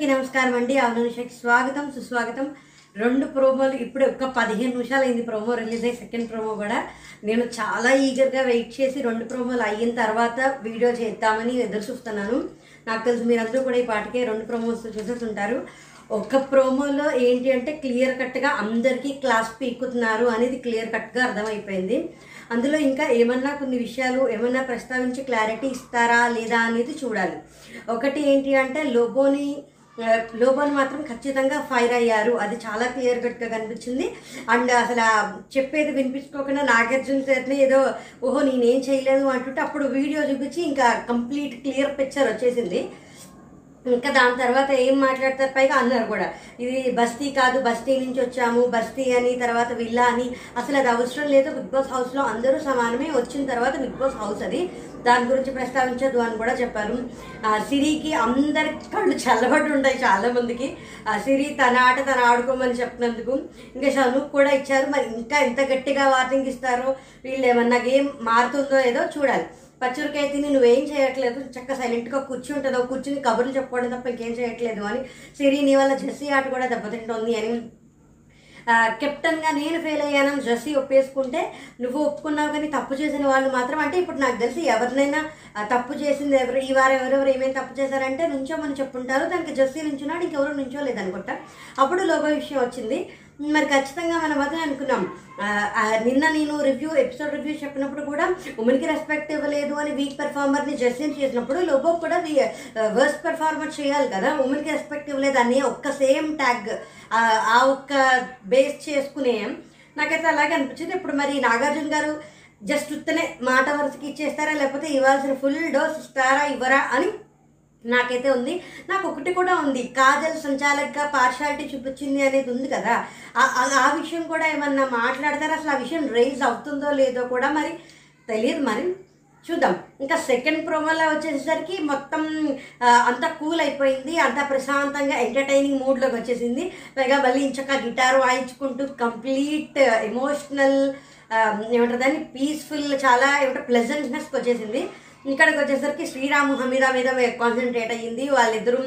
అందరికీ నమస్కారం అండి. అవునుషకి స్వాగతం సుస్వాగతం. రెండు ప్రోమోలు ఇప్పుడు ఒక పదిహేను నిమిషాలు అయింది ప్రోమో రిలీజ్ అయ్యి సెకండ్ ప్రోమో కూడా. నేను చాలా ఈగర్గా వెయిట్ చేసి రెండు ప్రోమోలు అయిన తర్వాత వీడియో చేద్దామని ఎదురు చూస్తున్నాను. నాకు తెలుసు మీరందరూ కూడా ఈ పాటికే రెండు ప్రోమోస్ చూసేస్తుంటారు ఒక ప్రోమోలో ఏంటి అంటే క్లియర్ కట్గా అందరికీ క్లాస్ పీకుతున్నారు అనేది క్లియర్ కట్గా అర్థమైపోయింది. అందులో ఇంకా ఏమన్నా కొన్ని విషయాలు ఏమన్నా ప్రస్తావించి క్లారిటీ ఇస్తారా లేదా అనేది చూడాలి. ఒకటి ఏంటి అంటే లోబోని ఆ, మాత్రం ఖచ్చితంగా ఫైర్ అయ్యారు. అది చాలా క్లియర్ కట్గా కనిపించింది. అండ్ అసలు చెప్పేది వినిపించుకోకుండా నాగార్జున సార్ని ఏదో ఓహో నేనేం చేయలేదు అంటుంటే అప్పుడు వీడియో చూపించి ఇంకా కంప్లీట్ క్లియర్ పిక్చర్ వచ్చేసింది. ఇంకా దాని తర్వాత ఏం మాట్లాడతారు? పైగా అన్నారు కూడా. ఇది బస్తీ కాదు బస్తీ నుంచి వచ్చాము బస్తీ అని తర్వాత విల్లా అని. అసలు అది అవసరం లేదు. బిగ్ బాస్ హౌస్లో అందరూ సమానమే. వచ్చిన తర్వాత బిగ్ బాస్ హౌస్ అది. దాని గురించి ప్రస్తావించదు అని కూడా చెప్పారు. ఆ, సిరికి అందరి కళ్ళు చల్లబడి ఉంటాయి చాలా మందికి. సిరి తన ఆట తన ఆడుకోమని చెప్పినందుకు. ఇంకా షనుక్ కూడా ఇచ్చారు. మరి ఇంకా ఎంత గట్టిగా వార్నింగ్ ఇస్తారో? వీళ్ళు ఏమన్నా గేమ్ మారుతుందో ఏదో చూడాలి. పచ్చరికాయ తిని నువ్వేం చేయట్లేదు? చక్క సైలెంట్గా కూర్చుంటుందో కూర్చుని కబుర్లు చెప్పుకోవడం తప్ప ఇంకేం చేయట్లేదు అని సిరి నీ వల్ల జెస్సీ ఆట కూడా దెబ్బతింటోంది అని. కెప్టెన్గా నేను ఫెయిల్ అయ్యానని జెస్సీ ఒప్పేసుకుంటే నువ్వు ఒప్పుకున్నావు కానీ తప్పు చేసిన వాళ్ళు మాత్రం అంటే ఇప్పుడు నాకు తెలిసి ఎవరినైనా తప్పు చేసింది ఎవరు ఈ వారు ఎవరెవరు ఏమేమి తప్పు చేశారంటే నుంచోమని చెప్పుంటారు దానికి జెస్సీ నుంచున్నాడు ఇంకెవరు నుంచోలేదు అనుకుంటా అప్పుడు లోప విషయం వచ్చింది. మరి ఖచ్చితంగా మనం అదే అనుకున్నాం. నిన్న నేను రివ్యూ ఎపిసోడ్ రివ్యూ చెప్పినప్పుడు కూడా ఉమెన్కి రెస్పెక్ట్ ఇవ్వలేదు అని వీక్ పెర్ఫార్మర్ని జస్టిన్ చేసినప్పుడు లోబో కూడా వర్స్ట్ పెర్ఫార్మర్ చేయాలి కదా ఉమెన్కి రెస్పెక్ట్ ఇవ్వలేదు అని ఒక్క సేమ్ ట్యాగ్ ఆ ఒక్క బేస్ చేసుకునే నాకైతే అలాగే అనిపించింది. ఇప్పుడు మరి నాగార్జున గారు జస్ట్ ఉత్తనే మాట వరుసకి ఇచ్చేస్తారా లేకపోతే ఇవ్వాల్సిన ఫుల్ డోస్ ఇస్తారా ఇవ్వరా అని నాకైతే ఉంది. నాకు ఒకటి కూడా ఉంది. కాజల్ సంచాలక్గా పార్షాలిటీ చూపించింది అనేది ఉంది కదా. ఆ- ఆ- విషయం కూడా ఏమన్నా మాట్లాడతారా? అసలు ఆ విషయం రైజ్ అవుతుందో లేదో కూడా మరి తెలియదు మరి. చూద్దాం. ఇంకా సెకండ్ ప్రోమోలో వచ్చేసరికి మొత్తం అంతా కూల్ అయిపోయింది. అంతా ప్రశాంతంగా ఎంటర్టైనింగ్ మూడ్లోకి వచ్చేసింది. పైగా మళ్ళీ ఇంచక్క గిటార్ వాయించుకుంటూ కంప్లీట్ ఎమోషనల్ ఏమంటారు దాన్ని పీస్ఫుల్ చాలా ఏమంటారు ప్లెజెంట్నెస్కి వచ్చేసింది. ఇక్కడికి వచ్చేసరికి శ్రీరాము హమీద మీద కాన్సన్ట్రేట్ అయ్యింది. వాళ్ళిద్దరూ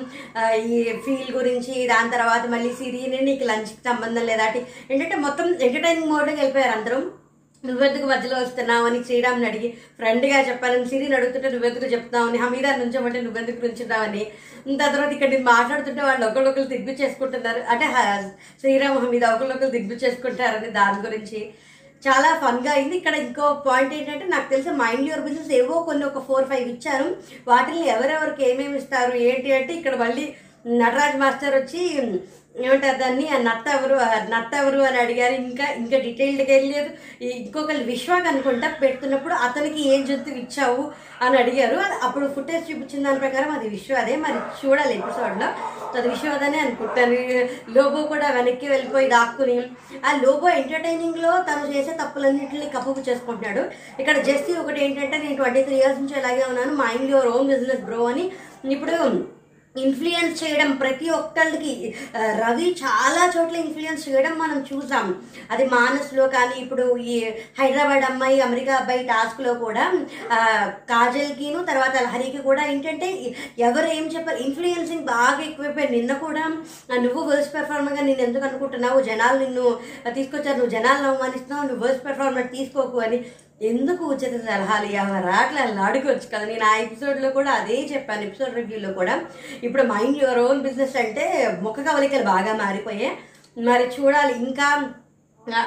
ఈ ఫీల్ గురించి దాని తర్వాత మళ్ళీ సిరీని నీకు లంచ్కి సంబంధం లేదా ఏంటంటే మొత్తం ఎంటర్టైనింగ్ మోడ్కి వెళ్ళిపోయారు అందరూ. నువ్వెందుకు మధ్యలో వస్తున్నావు అని శ్రీరామ్ని అడిగి ఫ్రెండ్గా చెప్పాలని సిరిని అడుగుతుంటే నువ్వెందుకు చెప్తావని హమీదా నుంచోమంటే నువ్వెందుకు నుంచున్నావని దాని తర్వాత ఇక్కడ నేను మాట్లాడుతుంటే వాళ్ళు ఒకళ్ళొకరు దిగ్గు చేసుకుంటున్నారు. అంటే శ్రీరామ్ హమీద ఒకళ్ళొకరు దిగ్గు చేసుకుంటారని దాని గురించి. చాలా ఫన్గా అయింది. ఇక్కడ ఇంకో పాయింట్ ఏంటంటే నాకు తెలిసి మైండ్ యువర్ బిజినెస్ ఏవో కొన్ని ఒక ఫోర్ ఫైవ్ ఇచ్చారు. వాటిని ఎవరెవరికి ఏమేమి ఇస్తారు ఏంటి అంటే ఇక్కడ మళ్ళీ నటరాజ్ మాస్టర్ వచ్చి ఏమంటారు దాన్ని? ఆ నత్త ఎవరు? నత్త ఎవరు అని అడిగారు. ఇంకా ఇంకా డీటెయిల్డ్గా వెళ్ళలేదు ఇంకొకరు విశ్వాక్ అనుకుంటా పెడుతున్నప్పుడు అతనికి ఏం జంతువు ఇచ్చావు అని అడిగారు. అది అప్పుడు ఫుటేజ్ చూపించిన దాని ప్రకారం అది విశ్వాదే మరి చూడాలి ఎపిసోడ్లో అది విశ్వాదనే అనుకుంటాను. లోబో కూడా వెనక్కి వెళ్ళిపోయి దాక్కుని ఆ లోబో ఎంటర్టైనింగ్లో తను చేసే తప్పులన్నింటినీ కప్పుపు చేసుకుంటున్నాడు. ఇక్కడ జస్ట్ ఒకటి ఏంటంటే నేను ట్వంటీ త్రీ ఇయర్స్ నుంచి అలాగే ఉన్నాను. Mind your own business bro అని. ఇప్పుడు ఇన్ఫ్లుయెన్స్ చేయడం ప్రతి ఒక్కళ్ళకి రవి చాలా చోట్ల ఇన్ఫ్లుయెన్స్ చేయడం మనం చూసాం. అది మానస్లో కానీ ఇప్పుడు ఈ హైదరాబాద్ అమ్మాయి అమెరికా అబ్బాయి టాస్క్లో కూడా కాజల్కిను తర్వాత హరికి కూడా ఏంటంటే ఎవరు ఏం చెప్పారు ఇన్ఫ్లుయెన్సింగ్ బాగా ఎక్కువైపోయింది. నిన్న కూడా నువ్వు వర్స్ట్ పెర్ఫార్మర్గా నేను ఎందుకు అనుకుంటున్నావు? జనాలు నిన్ను తీసుకొచ్చారు. నువ్వు జనాలను అవమానిస్తున్నావు. నువ్వు వర్స్ట్ పెర్ఫార్మర్ తీసుకోకు అని ఎందుకు ఉచిత సలహాలు ఎవరు రావట్లేదు అడుగువచ్చు కదా. నేను ఆ ఎపిసోడ్లో కూడా అదే చెప్పాను ఎపిసోడ్ రివ్యూలో కూడా. ఇప్పుడు మైండ్ యువర్ ఓన్ బిజినెస్ అంటే ముఖ కవలికలు బాగా మారిపోయాయి. మరి చూడాలి ఇంకా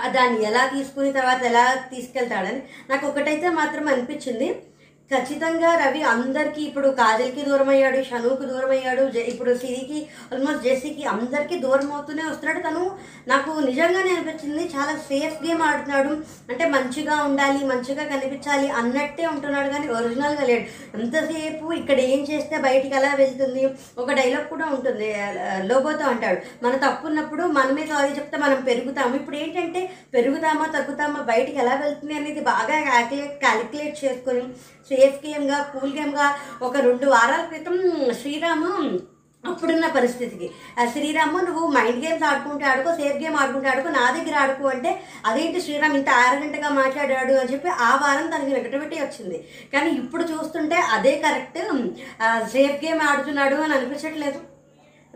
దాన్ని ఎలా తీసుకుని తర్వాత ఎలా తీసుకెళ్తాడని. నాకు ఒకటైతే మాత్రం అనిపించింది ఖచ్చితంగా రవి అందరికీ ఇప్పుడు కాజల్కి దూరం అయ్యాడు షనుకు దూరం అయ్యాడు జె- ఇప్పుడు సిరికి ఆల్మోస్ట్ జెస్సీకి అందరికీ దూరం అవుతూనే వస్తున్నాడు. తను నాకు నిజంగానే అనిపించింది చాలా సేఫ్ గేమ్ ఆడుతున్నాడు. అంటే మంచిగా ఉండాలి మంచిగా కనిపించాలి అన్నట్టే ఉంటున్నాడు కానీ ఒరిజినల్గా లేడు. ఎంతసేపు ఇక్కడ ఏం చేస్తే బయటికి ఎలా వెళ్తుంది? ఒక డైలాగ్ కూడా ఉంటుంది లోబోతో అంటాడు. మన తప్పు ఉన్నప్పుడు మనమే సారీ చెప్తే మనం పెరుగుతాము. ఇప్పుడు ఏంటంటే పెరుగుతామా తగ్గుతామా బయటికి ఎలా వెళ్తుంది అనేది బాగా క్యాలిక్యులేట్ చేసుకొని సేఫ్ గేమ్గా కూల్ గేమ్గా ఒక రెండు వారాల క్రితం శ్రీరాము అప్పుడున్న పరిస్థితికి. శ్రీరాము నువ్వు మైండ్ గేమ్స్ ఆడుకుంటే ఆడుకో సేఫ్ గేమ్ ఆడుకుంటే ఆడుకో నా దగ్గర ఆడుకో అంటే అదేంటి శ్రీరామ్ ఇంత ఆరగంటగా మాట్లాడాడు అని చెప్పి ఆ వారం తనకి నెగటివిటీ వచ్చింది. కానీ ఇప్పుడు చూస్తుంటే అదే కరెక్ట్ సేఫ్ గేమ్ ఆడుతున్నాడు అని అనిపించట్లేదు.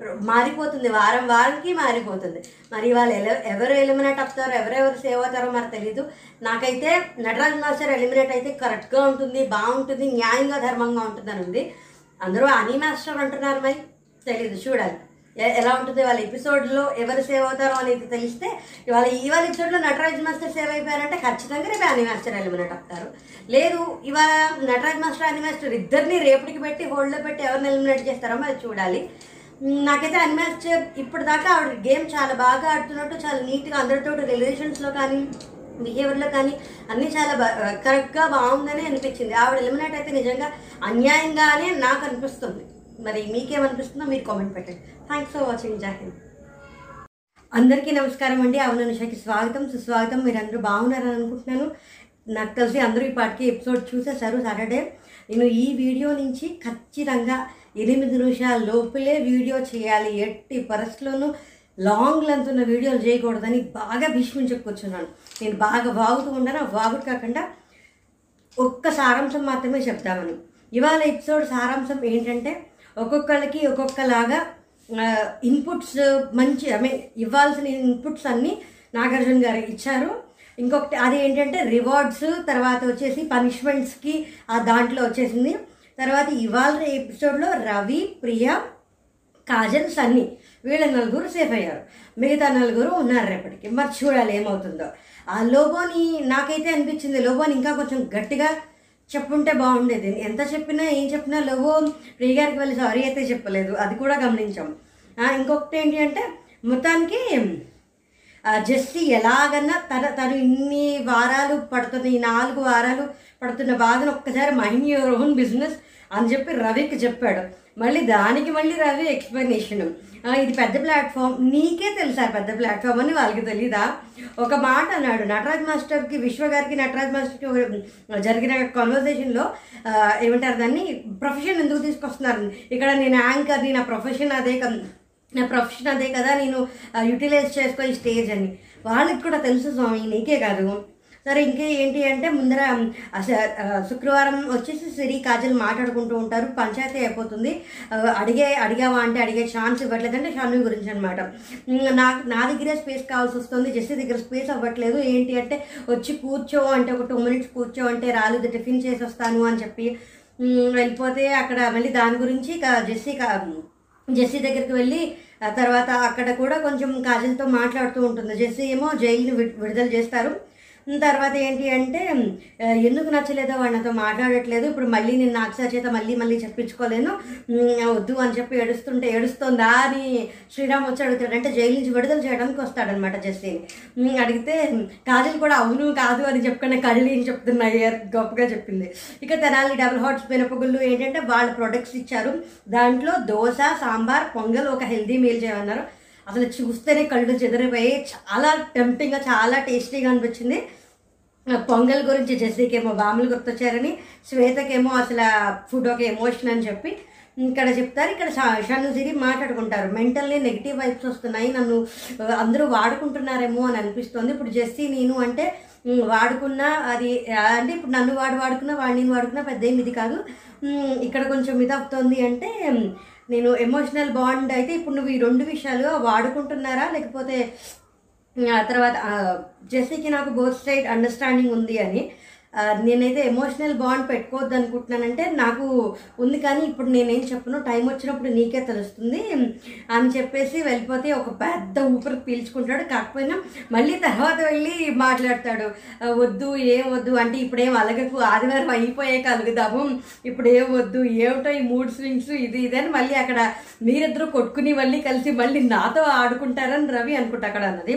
మారిపోతుంది. వారం వారంకి మారిపోతుంది. మరి వాళ్ళు ఎలా ఎవరు ఎలిమినేట్ అవుతారో ఎవరెవరు సేవ్ అవుతారో మరి తెలీదు. నాకైతే నటరాజ్ మాస్టర్ ఎలిమినేట్ అయితే కరెక్ట్గా ఉంటుంది బాగుంటుంది న్యాయంగా ధర్మంగా ఉంటుందని ఉంది. అందరూ అనీ మాస్టర్ అంటున్నారు మరి. తెలీదు చూడాలి. ఎలా ఉంటుంది వాళ్ళ ఎపిసోడ్లో ఎవరు సేవ్ అవుతారో అనేది తెలిస్తే ఇవాళ ఇవాళ ఎపిసోడ్లో నటరాజ్ మాస్టర్ సేవ్ అయిపోయారంటే ఖచ్చితంగా రేపు అనీ మాస్టర్ ఎలిమినేట్ అవుతారు. లేదు ఇవాళ నటరాజ్ మాస్టర్ అనీ మాస్టర్ ఇద్దరిని రేపటికి పెట్టి హోల్డ్లో పెట్టి ఎవరిని ఎలిమినేట్ చేస్తారో మరి చూడాలి. నాకైతే అనిమల్స్ మాస్టర్ ఇప్పుడు దాకా ఆవిడ గేమ్ చాలా బాగా ఆడుతున్నట్టు చాలా నీట్గా అందరితో రిలేషన్స్లో కానీ బిహేవియర్లో కానీ అన్నీ చాలా కరెక్ట్గా బాగుందని అనిపించింది. ఆవిడ ఎలిమినేట్ అయితే నిజంగా అన్యాయంగానే నాకు అనిపిస్తుంది. మరి మీకేమనిపిస్తుందో మీరు కామెంట్ పెట్టండి. థ్యాంక్స్ ఫర్ వాచింగ్ జాహింద్ అందరికీ నమస్కారం అండి. అవును నిషాకి స్వాగతం సుస్వాగతం. మీరు అందరూ బాగున్నారని అనుకుంటున్నాను. నాకు తెలిసి అందరూ ఈ పాటికి ఎపిసోడ్ చూసేశారు సాటర్డే నేను ఈ వీడియో నుంచి ఖచ్చితంగా ఎనిమిది నిమిషాల లోపలే వీడియో చేయాలి. ఎట్టి పరిస్థితుల్లోనూ లాంగ్ లెంత్ ఉన్న వీడియోలు చేయకూడదని బాగా భీష్మించుకొచ్చున్నాను నేను బాగా వాగుతూ ఉండను. ఆ వాగుడు కాకుండా ఒక్క సారాంశం మాత్రమే చెప్తామని. ఇవాళ ఎపిసోడ్ సారాంశం ఏంటంటే ఒక్కొక్కళ్ళకి ఒక్కొక్కలాగా ఇన్పుట్స్ మంచి ఐ మీన్ ఇవ్వాల్సిన ఇన్పుట్స్ అన్నీ నాగార్జున గారు ఇచ్చారు. ఇంకొకటి అది ఏంటంటే రివార్డ్స్ తర్వాత వచ్చేసి పనిష్మెంట్స్కి ఆ దాంట్లో వచ్చేసింది. తర్వాత ఇవాళ ఎపిసోడ్లో రవి ప్రియా కాజల్ సన్నీ వీళ్ళ నలుగురు సేఫ్ అయ్యారు. మిగతా నలుగురు ఉన్నారు రేపటికి. మరి చూడాలి ఏమవుతుందో. ఆ లోబోని నాకైతే అనిపించింది. లోబోని ఇంకా కొంచెం గట్టిగా చెప్పుంటే బాగుండేది. ఎంత చెప్పినా ఏం చెప్పినా లోబో ప్రియ గారికి వెళ్ళి సారీ అయితే చెప్పలేదు. అది కూడా గమనించాం. ఇంకొకటి ఏంటి అంటే మొత్తానికి జస్సీ జెస్సీ ఎలాగన్నా తన తను ఇన్ని వారాలు పడుతున్న ఈ నాలుగు వారాలు పడుతున్న బాధను ఒక్కసారి మైండ్ యువర్ ఓన్ బిజినెస్ అని చెప్పి రవికి చెప్పాడు. మళ్ళీ దానికి మళ్ళీ రవి ఎక్స్ప్లెనేషన్ ఇది పెద్ద ప్లాట్ఫామ్ నీకే తెలుసా పెద్ద ప్లాట్ఫామ్ అని వాళ్ళకి తెలీదా? ఒక మాట అన్నాడు. నటరాజ్ మాస్టర్కి విశ్వ గారికి నటరాజ్ మాస్టర్కి జరిగిన కాన్వర్జేషన్లో ఏమంటారు దాన్ని? ప్రొఫెషన్ ఎందుకు తీసుకొస్తున్నారు? ఇక్కడ నేను యాంకర్ని నా ప్రొఫెషన్ అదే కదా నా ప్రొఫెషన్ అదే కదా నేను యూటిలైజ్ చేసుకో ఈ స్టేజ్ అని. వాళ్ళకి కూడా తెలుసు స్వామి నీకే కాదు. సరే ఇంకా ఏంటి అంటే ముందర శుక్రవారం వచ్చేసి సిరి కాజల్ మాట్లాడుకుంటూ ఉంటారు. పంచాయతీ అయిపోతుంది. అడిగే అడిగావా అంటే అడిగే ఛాన్స్ ఇవ్వట్లేదంటే షాన్వి గురించి అనమాట నాకు నా దగ్గరే స్పేస్ కావాల్సి వస్తుంది. జెస్సీ దగ్గర స్పేస్ అవ్వట్లేదు. ఏంటి అంటే వచ్చి కూర్చో అంటే ఒక టూ మినిట్స్ కూర్చో అంటే రాలేదు టిఫిన్ చేసి వస్తాను అని చెప్పి వెళ్ళిపోతే అక్కడ మళ్ళీ దాని గురించి జెస్సీ జెస్సీ దగ్గరికి వెళ్ళి ఆ తర్వాత అక్కడ కూడా కొంచెం కాజల్తో మాట్లాడుతూ ఉంటుంది. జెస్సీ ఏమో జైలుని విడుదల చేస్తారు. తర్వాత ఏంటి అంటే ఎందుకు నచ్చలేదో వాడు నాతో మాట్లాడట్లేదు. ఇప్పుడు మళ్ళీ నేను నాకు చేత మళ్ళీ మళ్ళీ చెప్పించుకోలేను. వద్దు అని చెప్పి ఏడుస్తుంటే ఏడుస్తుందా అని శ్రీరామ్ వచ్చి అడుగుతాడు అంటే జైలు నుంచి విడుదల చేయడానికి వస్తాడనమాట జెస్సీని అడిగితే కాజల్ కూడా అవును కాదు అని చెప్పుకున్న కళ్ళు అని చెప్తున్నాయి? గొప్పగా చెప్పింది. ఇక తెనాలి డబుల్ హాట్స్ మినపగుళ్ళు ఏంటంటే వాళ్ళ ప్రొడక్ట్స్ ఇచ్చారు. దాంట్లో దోశ సాంబార్ పొంగల్ ఒక హెల్దీ మీల్ చేయమన్నారు. అసలు చూస్తేనే కళ్ళు చెదిరిపోయి చాలా టెంప్టింగ్గా చాలా టేస్టీగా అనిపించింది. పొంగల్ గురించి జెస్సీకేమో బాములు గుర్తొచ్చారని శ్వేతకేమో అసలు ఫుడ్ ఒక ఎమోషన్ అని చెప్పి ఇక్కడ చెప్తారు. ఇక్కడ షా- షన్ను మాట్లాడుకుంటారు. మెంటల్లీ నెగిటివ్ వైబ్స్ వస్తున్నాయి. నన్ను అందరూ వాడుకుంటున్నారేమో అని అనిపిస్తుంది. ఇప్పుడు జెస్సీ నేను అంటే వాడుకున్నా అది అంటే ఇప్పుడు నన్ను వాడు వాడుకున్నా వాడు నేను వాడుకున్నా పెద్ద ఏమి ఇది కాదు. ఇక్కడ కొంచెం ఇది అవుతుంది అంటే నేను ఎమోషనల్ బాండ్ అయితే ఇప్పుడు నువ్వు ఈ రెండు విషయాలు వాడుకుంటున్నారా? లేకపోతే తర్వాత జెస్సీకి నాకు బోత్ సైడ్ అండర్స్టాండింగ్ ఉంది అని. నేనైతే ఎమోషనల్ బాండ్ పెట్టుకోవద్దు అనుకుంటున్నానంటే నాకు ఉంది కానీ ఇప్పుడు నేనేం చెప్పను. టైం వచ్చినప్పుడు నీకే తెలుస్తుంది. అని చెప్పేసి వెళ్ళిపోతే ఒక పెద్ద ఊపిరి పీల్చుకుంటాడు. కాకపోయినా మళ్ళీ తర్వాత వెళ్ళి మాట్లాడతాడు. వద్దు ఏం వద్దు అంటే ఇప్పుడేం అలగకు. ఆదివారం అయిపోయే కలుగుదాము. ఇప్పుడు ఏం వద్దు ఏమిటో ఈ మూడ్ స్వింగ్స్ ఇది ఇది అని మళ్ళీ అక్కడ మీరిద్దరూ కొట్టుకుని మళ్ళీ కలిసి మళ్ళీ నాతో ఆడుకుంటారని రవి అనుకుంటా అక్కడ అన్నది.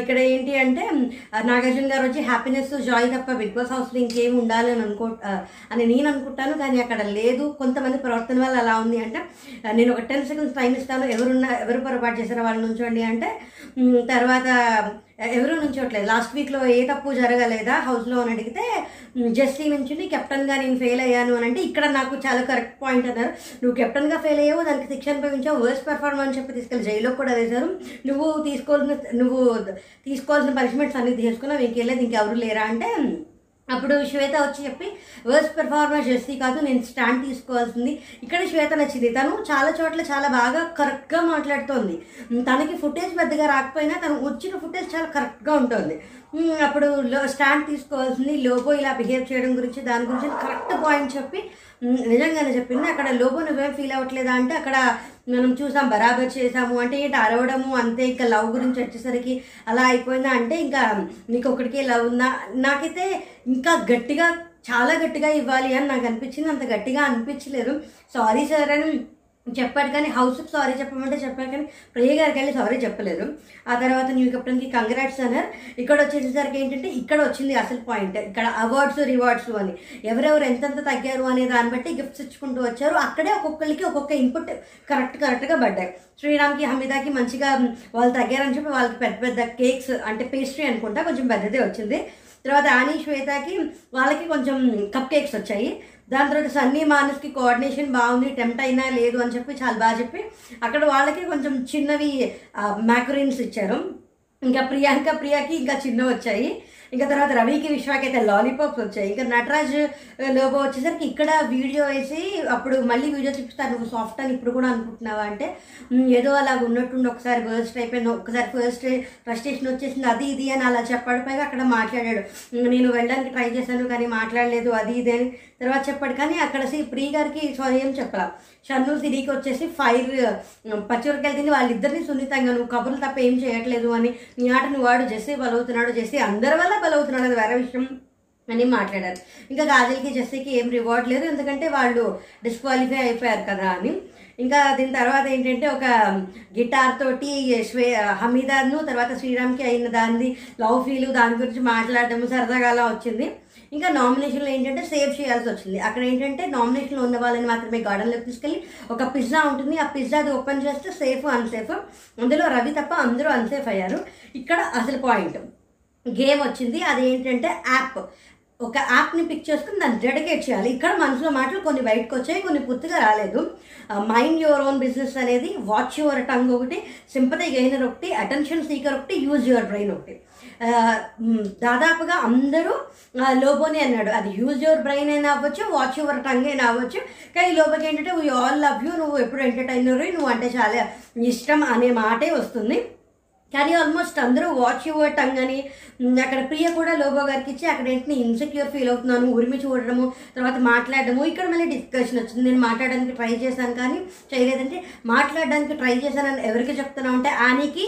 ఇక్కడ ఏంటి అంటే నాగార్జున గారు వచ్చి హ్యాపీనెస్ జాయ్ తప్ప బిగ్ బాస్ హౌస్లో ఇంకేం ఉండాలి అని అనుకో అని నేను అనుకుంటాను కానీ అక్కడ లేదు. కొంతమంది ప్రవర్తన వల్ల అలా ఉంది అంటే నేను ఒక టెన్ సెకండ్స్ టైం ఇస్తాను. ఎవరున్నా ఎవరు పొరపాటు చేశారో వాళ్ళు నుంచోండి అంటే తర్వాత ఎవరు నుంచోట్లేదు లాస్ట్ వీక్లో ఏ తప్పు జరగలేదా? హౌస్లో అని అడిగితే జస్టీ జెస్సీ నుంచి కెప్టెన్గా నేను ఫెయిల్ అయ్యాను అని అంటే ఇక్కడ నాకు చాలా కరెక్ట్ పాయింట్ అన్నారు. నువ్వు కెప్టెన్గా ఫెయిల్ అయ్యావు దానికి శిక్ష అనుభవించావు వర్స్ట్ పెర్ఫార్మెన్స్ చెప్పి తీసుకెళ్ళి జైల్లో కూడా వేశారు. నువ్వు తీసుకోవాల్సిన నువ్వు తీసుకోవాల్సిన పనిష్మెంట్స్ అన్ని తీసుకున్నావు ఇంకెళ్ళేది ఇంకెవరు లేరా అంటే అప్పుడు శ్వేత వచ్చి చెప్పి వర్స్ట్ పెర్ఫార్మెన్స్ జెస్సీ కాదు నేను స్టాండ్ తీసుకోవాల్సింది. ఇక్కడ శ్వేత నచ్చింది. తను చాలా చోట్ల చాలా బాగా కరెక్ట్గా మాట్లాడుతోంది. తనకి ఫుటేజ్ పెద్దగా రాకపోయినా తను వచ్చిన ఫుటేజ్ చాలా కరెక్ట్గా ఉంటుంది. అప్పుడు లో స్టాండ్ తీసుకోవాల్సింది లోబో ఇలా బిహేవ్ చేయడం గురించి దాని గురించి కరెక్ట్ పాయింట్ చెప్పి నిజంగానే చెప్పింది. అక్కడ లోపు నువ్వేం ఫీల్ అవ్వట్లేదా అంటే అక్కడ మనం చూసాం బరాబర్ చేసాము. అంటే ఏంటి అరవడము అంతే ఇంకా లవ్ గురించి వచ్చేసరికి అలా అయిపోయిందా అంటే ఇంకా నీకు ఒకటికే లవ్ ఉందా? నాకైతే ఇంకా గట్టిగా చాలా గట్టిగా ఇవ్వాలి అని నాకు అనిపించింది. అంత గట్టిగా అనిపించలేదు. సారీ సార్ అని చెప్పాడు కానీ హౌస్కి సారీ చెప్పమంటే చెప్పాడు కానీ ప్రియ గారికి వెళ్ళి సారీ చెప్పలేదు. ఆ తర్వాత న్యూ కెప్టెన్కి కంగ్రాట్స్ అన్నారు. ఇక్కడ వచ్చేసరికి ఏంటంటే ఇక్కడ వచ్చింది అసలు పాయింట్ ఇక్కడ అవార్డ్స్ రివార్డ్స్ అని. ఎవరెవరు ఎంతెంత తగ్గారు అనే దాన్ని బట్టి గిఫ్ట్స్ ఇచ్చుకుంటూ వచ్చారు. అక్కడే ఒక్కొక్కరికి ఒక్కొక్క ఇన్పుట్ కరెక్ట్ కరెక్ట్గా పడ్డాయి. శ్రీరామ్కి హమీదాకి మంచిగా వాళ్ళు తగ్గారని చెప్పి వాళ్ళకి పెద్ద పెద్ద కేక్స్ అంటే పేస్ట్రీ అనుకుంటా కొంచెం పెద్దదే వచ్చింది. తర్వాత ఆని శ్వేతకి వాళ్ళకి కొంచెం కప్ కేక్స్ వచ్చాయి. దాని తర్వాత సన్నీ మానస్కి కోఆర్డినేషన్ బాగుంది టెంప్ట్ అయినా లేదు అని చెప్పి చాలా బాగా చెప్పి అక్కడ వాళ్ళకి కొంచెం చిన్నవి మ్యాకరీన్స్ ఇచ్చారు. ఇంకా ప్రియాంక ప్రియాకి ఇంకా చిన్నవి వచ్చాయి. ఇంకా తర్వాత రవికి విశ్వాకి అయితే లాలీపాప్స్ వచ్చాయి. ఇంకా నటరాజ్ లోగో వచ్చేసరికి ఇక్కడ వీడియో వేసి అప్పుడు మళ్ళీ వీడియో చూపిస్తాను నువ్వు సాఫ్ట్ అని ఇప్పుడు కూడా అనుకుంటున్నావా అంటే ఏదో అలాగ ఉన్నట్టుండి. ఒకసారి బర్స్ట్ అయిపోయింది. ఒకసారి ఫస్ట్ ఫ్రస్ట్రేషన్ వచ్చేసింది. అది ఇది అని అలా చెప్పాడు. పైగా అక్కడ మాట్లాడాడు. నేను వెళ్ళడానికి ట్రై చేశాను కానీ మాట్లాడలేదు. అది ఇది అని తర్వాత చెప్పాడు. కానీ అక్కడ శ్రీ ప్రియ గారికి సో ఏం చెప్పాల. షన్ను సిరికి వచ్చేసి ఫైర్ పచ్చివరకాయలు తిని వాళ్ళిద్దరిని సున్నితంగా నువ్వు కబుర్లు తప్ప ఏం చేయట్లేదు అని నీ ఆట నువ్వు వాడు జెస్సీ బలవుతున్నాడు జెస్సీ అందరి వల్ల బలవుతున్నాడు అది వేరే విషయం అని మాట్లాడారు. ఇంకా గాజల్కి జెస్సీకి ఏం రివార్డ్ లేదు. ఎందుకంటే వాళ్ళు డిస్క్వాలిఫై అయిపోయారు కదా అని. ఇంకా దీని తర్వాత ఏంటంటే ఒక గిటార్ తోటి శ్వే హమీదాను తర్వాత శ్రీరామ్కి అయిన దాన్ని లవ్ ఫీలు దాని గురించి మాట్లాడడం సరదాగా అలా వచ్చింది. ఇంకా నామినేషన్లో ఏంటంటే సేవ్ చేయాల్సి వచ్చింది. అక్కడ ఏంటంటే నామినేషన్లో ఉన్న వాళ్ళని మాత్రమే గార్డెన్లోకి తీసుకెళ్ళి ఒక పిజ్జా ఉంటుంది. ఆ పిజ్జా అది ఓపెన్ చేస్తే సేఫ్ అన్సేఫ్ అందులో రవి తప్ప అందరూ అన్సేఫ్ అయ్యారు. ఇక్కడ అసలు పాయింట్ గేమ్ వచ్చింది. అది ఏంటంటే యాప్ ఒక యాప్ని పిక్ చేసుకుని దాన్ని డెడికేట్ చేయాలి. ఇక్కడ మనసులో మాటలు కొన్ని బయటకు వచ్చాయి కొన్ని పూర్తిగా రాలేదు. మైండ్ యువర్ ఓన్ బిజినెస్ అనేది వాచ్ యువర్ టంగ్ ఒకటి సింపతి గెయినర్ ఒకటి అటెన్షన్ సీకర్ ఒకటి యూజ్ యువర్ బ్రెయిన్ ఒకటి. దాదాపుగా అందరూ లోబోని అన్నాడు. అది యూజ్ యువర్ బ్రెయిన్ అయినా అవ్వచ్చు వాచ్ యువర్ టంగ్ అయినా అవ్వచ్చు. కానీ లోబోకి ఏంటంటే వీ ఆల్ లవ్ యూ నువ్వు ఎప్పుడు ఎంటర్టైనర్ నువ్వు అంటే చాలా ఇష్టం అనే మాటే వస్తుంది. కానీ ఆల్మోస్ట్ అందరూ వాచ్ యువర్ టంగ్ అని అక్కడ ప్రియ కూడా లోబో గారికి ఇచ్చి అక్కడ ఏంటి ఇన్సెక్యూర్ ఫీల్ అవుతున్నాను. ఉరిమి చూడడము తర్వాత మాట్లాడడము. ఇక్కడ మళ్ళీ డిస్కషన్ వచ్చింది. నేను మాట్లాడడానికి ట్రై చేశాను కానీ చేయలేదంటే మాట్లాడడానికి ట్రై చేశానని ఎవరికి చెప్తున్నా అంటే ఆనికి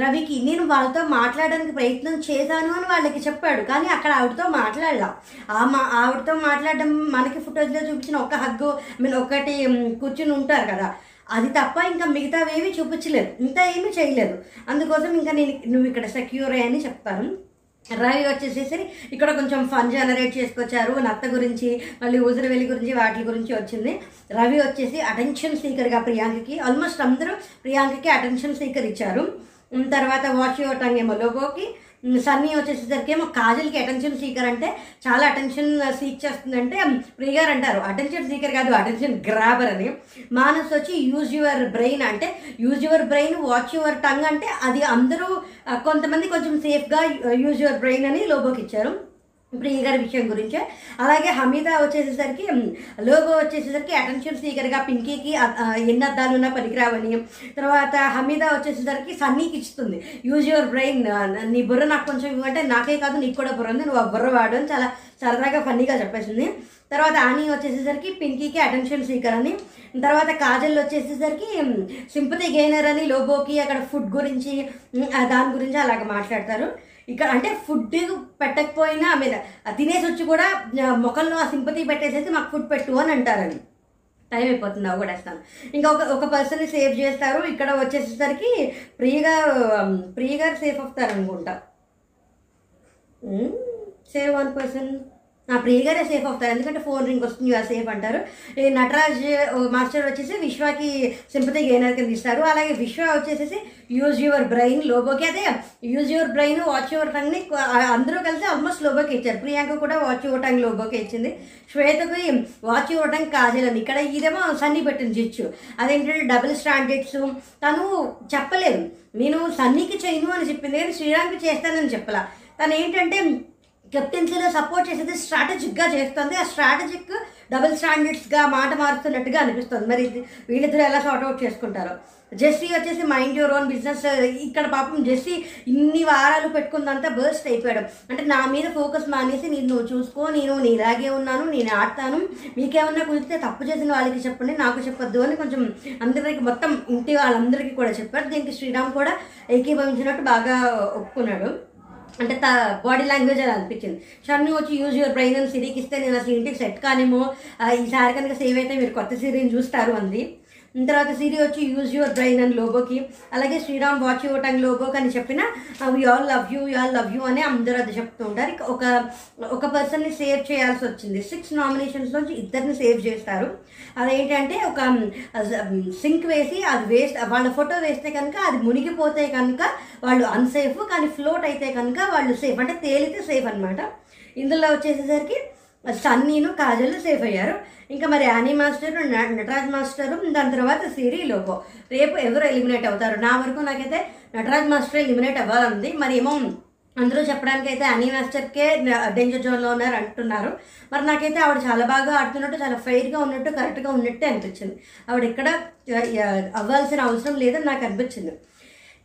రవికి నేను వాళ్ళతో మాట్లాడడానికి ప్రయత్నం చేశాను అని వాళ్ళకి చెప్పాడు. కానీ అక్కడ ఆవిడతో మాట్లాడలా. ఆ మా ఆవిడతో మాట్లాడడం మనకి ఫుటేజ్లో చూపించిన ఒక హగ్గు మీరు మీన్ ఒకటి కూర్చుని ఉంటారు కదా. అది తప్ప ఇంకా మిగతావేమీ చూపించలేదు. ఇంకా ఏమీ చేయలేదు. అందుకోసం ఇంకా నేను నువ్వు ఇక్కడ సెక్యూర్ అని చెప్తాను. రవి వచ్చేసేసి ఇక్కడ కొంచెం ఫన్ జనరేట్ చేసుకొచ్చారు. నత్త గురించి మళ్ళీ ఊసరవెల్లి గురించి వాటి గురించి వచ్చింది. రవి వచ్చేసి అటెన్షన్ సీకర్గా ప్రియాంకకి ఆల్మోస్ట్ అందరూ ప్రియాంకకి అటెన్షన్ సీకర్ ఇచ్చారు. తర్వాత వాచ్ యువర్ టంగ్ ఏమో లోగోకి. సన్నీ వచ్చేసేసరికి ఏమో కాజల్కి అటెన్షన్ సీకర్ అంటే చాలా అటెన్షన్ సీక్ చేస్తుందంటే ప్రియగారు అంటారు. అటెన్షన్ సీకర్ కాదు అటెన్షన్ గ్రాబర్ అని. మానస్ వచ్చి యూజ్ యువర్ బ్రెయిన్ అంటే use your brain watch your tongue అంటే అది అందరూ కొంతమంది కొంచెం సేఫ్గా యూజ్ యువర్ బ్రెయిన్ అని లోబోకి ఇచ్చారు. ఇప్పుడు గారి విషయం గురించే. అలాగే హమీదా వచ్చేసేసరికి లోగో వచ్చేసేసరికి అటెన్షన్ సీకర్గా పింకీకి ఎన్ని అద్దాలు ఉన్నా పనికిరావని. తర్వాత హమీదా వచ్చేసేసరికి సన్నీకి ఇస్తుంది యూజ్ యువర్ బ్రెయిన్ నీ బుర్ర నాకు కొంచెం ఇవ్వంటే నాకే కాదు నీకు కూడా బుర్ర ఉంది నువ్వు ఆ బుర్ర వాడు అని చాలా సరదాగా ఫన్నీగా చెప్పేసింది. తర్వాత ఆని వచ్చేసేసరికి పింకీకి అటెన్షన్ సీకర్ అని. తర్వాత కాజల్ వచ్చేసేసరికి సింపతి గెయినర్ అని లోబోకి అక్కడ ఫుడ్ గురించి దాని గురించి అలాగ మాట్లాడతారు. ఇక్కడ అంటే ఫుడ్ పెట్టకపోయినా ఐ మీన్ తినేసి వచ్చి కూడా ఆ, ముఖంలో ఆ సింపతి పెట్టేసేసి మాకు ఫుడ్ పెట్టు అని అంటారని. టైం అయిపోతుంది అవగొడేస్తాను వేస్తాను. ఇంకా ఒక ఒక పర్సన్ని సేవ్ చేస్తారు. ఇక్కడ వచ్చేసేసరికి ప్రియగా ప్రియగారు సేఫ్ అవుతారు అనుకుంటా సేవ్ వన్ పర్సన్ నా ప్రియగానే సేఫ్ అవుతారు. ఎందుకంటే ఫోన్ రింగ్ వస్తుంది యూఆర్ సేఫ్ అంటారు. ఈ నటరాజ్ మాస్టర్ వచ్చేసి విశ్వకి సింపతి గెయినర్ కింద ఇస్తారు. అలాగే విశ్వ వచ్చేసేసి యూజ్ యువర్ బ్రెయిన్ లోబోకి అదే use your brain watch your టంగ్ని అందరూ కలిసి ఆల్మోస్ట్ లోబోకి ఇచ్చారు. ప్రియాంక కూడా వాచ్ యువర్ టంగ్ లోబోకి ఇచ్చింది. శ్వేతకి వాచ్ యువర్ టంగ్ కాజల్ అని ఇక్కడ ఇదేమో సన్నీ పెట్టింది జిచ్చు. అదేంటంటే డబుల్ స్టాండర్డ్స్ తను చెప్పలేదు. నేను సన్నీకి చేయను అని చెప్పింది కానీ శ్రీరామ్కి చేస్తానని చెప్పలా. తను ఏంటంటే కెప్టెన్సీలో సపోర్ట్ చేసేది స్ట్రాటజిక్గా చేస్తుంది. ఆ స్ట్రాటజిక్ డబుల్ స్టాండర్డ్స్గా మాట మారుతున్నట్టుగా అనిపిస్తుంది. మరి వీళ్ళిద్దరూ ఎలా సార్ట్ అవుట్ చేసుకుంటారో? జెస్సీ వచ్చేసి మైండ్ యువర్ ఓన్ బిజినెస్ ఇక్కడ పాపం జెస్సీ ఇన్ని వారాలు పెట్టుకుందంతా బర్స్ట్ అయిపోయాడు. అంటే నా మీద ఫోకస్ మానేసి నేను నువ్వు చూసుకో నేను నీలాగే ఉన్నాను నేను ఆడతాను. మీకేమన్నా కుదిరితే తప్పు చేసిన వాళ్ళకి చెప్పండి నాకు చెప్పొద్దు అని కొంచెం అందరికి మొత్తం ఇంటి వాళ్ళందరికీ కూడా చెప్పారు. దీనికి శ్రీరామ్ కూడా ఏకీభవించినట్టు బాగా ఒప్పుకున్నాడు. అంటే త బాడీ లాంగ్వేజ్ అని అనిపించింది. షన్ను వచ్చి యూజ్ యువర్ బ్రెయిన్ అని సిరీకి ఇస్తే నేను అసలు ఇంటికి సెట్ కానేమో ఈసారి కనుక సేవ్ అయితే మీరు కొత్త సిరీని చూస్తారు అంది. తర్వాత సిరి వచ్చి యూజ్ యువర్ బ్రెయిన్ అని లోబోకి అలాగే శ్రీరామ్ వాచ్ యువర్ టంగ్ లోబోకి అని చెప్పిన we all love you you all love you అని అందరూ అది చెప్తూ ఉంటారు. ఒక ఒక పర్సన్ని సేవ్ చేయాల్సి వచ్చింది. సిక్స్ నామినేషన్స్ నుంచి ఇద్దరిని సేవ్ చేస్తారు. అదేంటంటే ఒక um, సింక్ um, వేసి అది వేస్ట్ వాళ్ళ ఫోటో వేస్తే కనుక అది మునిగిపోతే కనుక వాళ్ళు అన్సేఫ్ కానీ ఫ్లోట్ అయితే కనుక వాళ్ళు సేఫ్ అంటే తేలితే సేఫ్ అనమాట ఇందులో వచ్చేసేసరికి సన్నీను కాజల్ సేఫ్ అయ్యారు. ఇంకా మరి యానీ మాస్టర్ నటరాజ్ మాస్టర్ దాని తర్వాత సిరి లోపో. రేపు ఎవరు ఎలిమినేట్ అవుతారు? నా వరకు నాకైతే నటరాజ్ మాస్టర్ ఎలిమినేట్ అవ్వాలంది మరి ఏమో అందరూ చెప్పడానికి అయితే అనీ మాస్టర్కే డేంజర్ జోన్లో ఉన్నారు అంటున్నారు. మరి నాకైతే ఆవిడ చాలా బాగా ఆడుతున్నట్టు చాలా ఫెయిర్గా ఉన్నట్టు కరెక్ట్గా ఉన్నట్టే అనిపించింది. ఆవిడ ఎక్కడ అవ్వాల్సిన అవసరం లేదని నాకు అనిపించింది.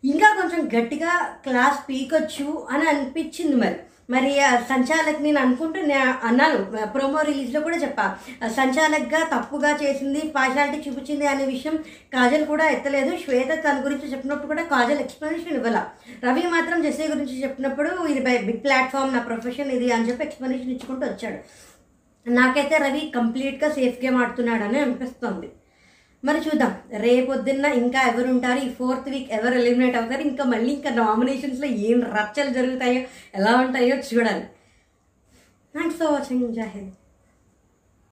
ఇంకా కొంచెం గట్టిగా క్లాస్ పీకొచ్చు అని అనిపించింది మరి. మరి ఆ సంచాలక్ నేను అనుకుంటూ నే- అన్నాను ప్రోమో రిలీజ్లో కూడా చెప్పా. సంచాలక్గా తప్పుగా చేసింది పార్షాలిటీ చూపించింది అనే విషయం కాజల్ కూడా ఎత్తలేదు. శ్వేత తన గురించి చెప్పినప్పుడు కూడా కాజల్ ఎక్స్ప్లెనేషన్ ఇవ్వాల. రవి మాత్రం జెస్సీ గురించి చెప్పినప్పుడు ఇది బిగ్ ప్లాట్ఫామ్ నా ప్రొఫెషన్ ఇది అని చెప్పి ఎక్స్ప్లెనేషన్ ఇచ్చుకుంటూ వచ్చాడు. నాకైతే రవి కంప్లీట్గా సేఫ్ గేమ్ ఆడుతున్నాడని అనిపిస్తుంది. మరి చూద్దాం. రేపొద్దున్న ఇంకా ఎవరుంటారు? ఈ ఫోర్త్ వీక్ ఎవరు ఎలిమినేట్ అవుతారు? ఇంకా మళ్ళీ ఇంకా నామినేషన్స్లో ఏం రచ్చలు జరుగుతాయో ఎలా ఉంటాయో చూడాలి. Thanks for watching Zahid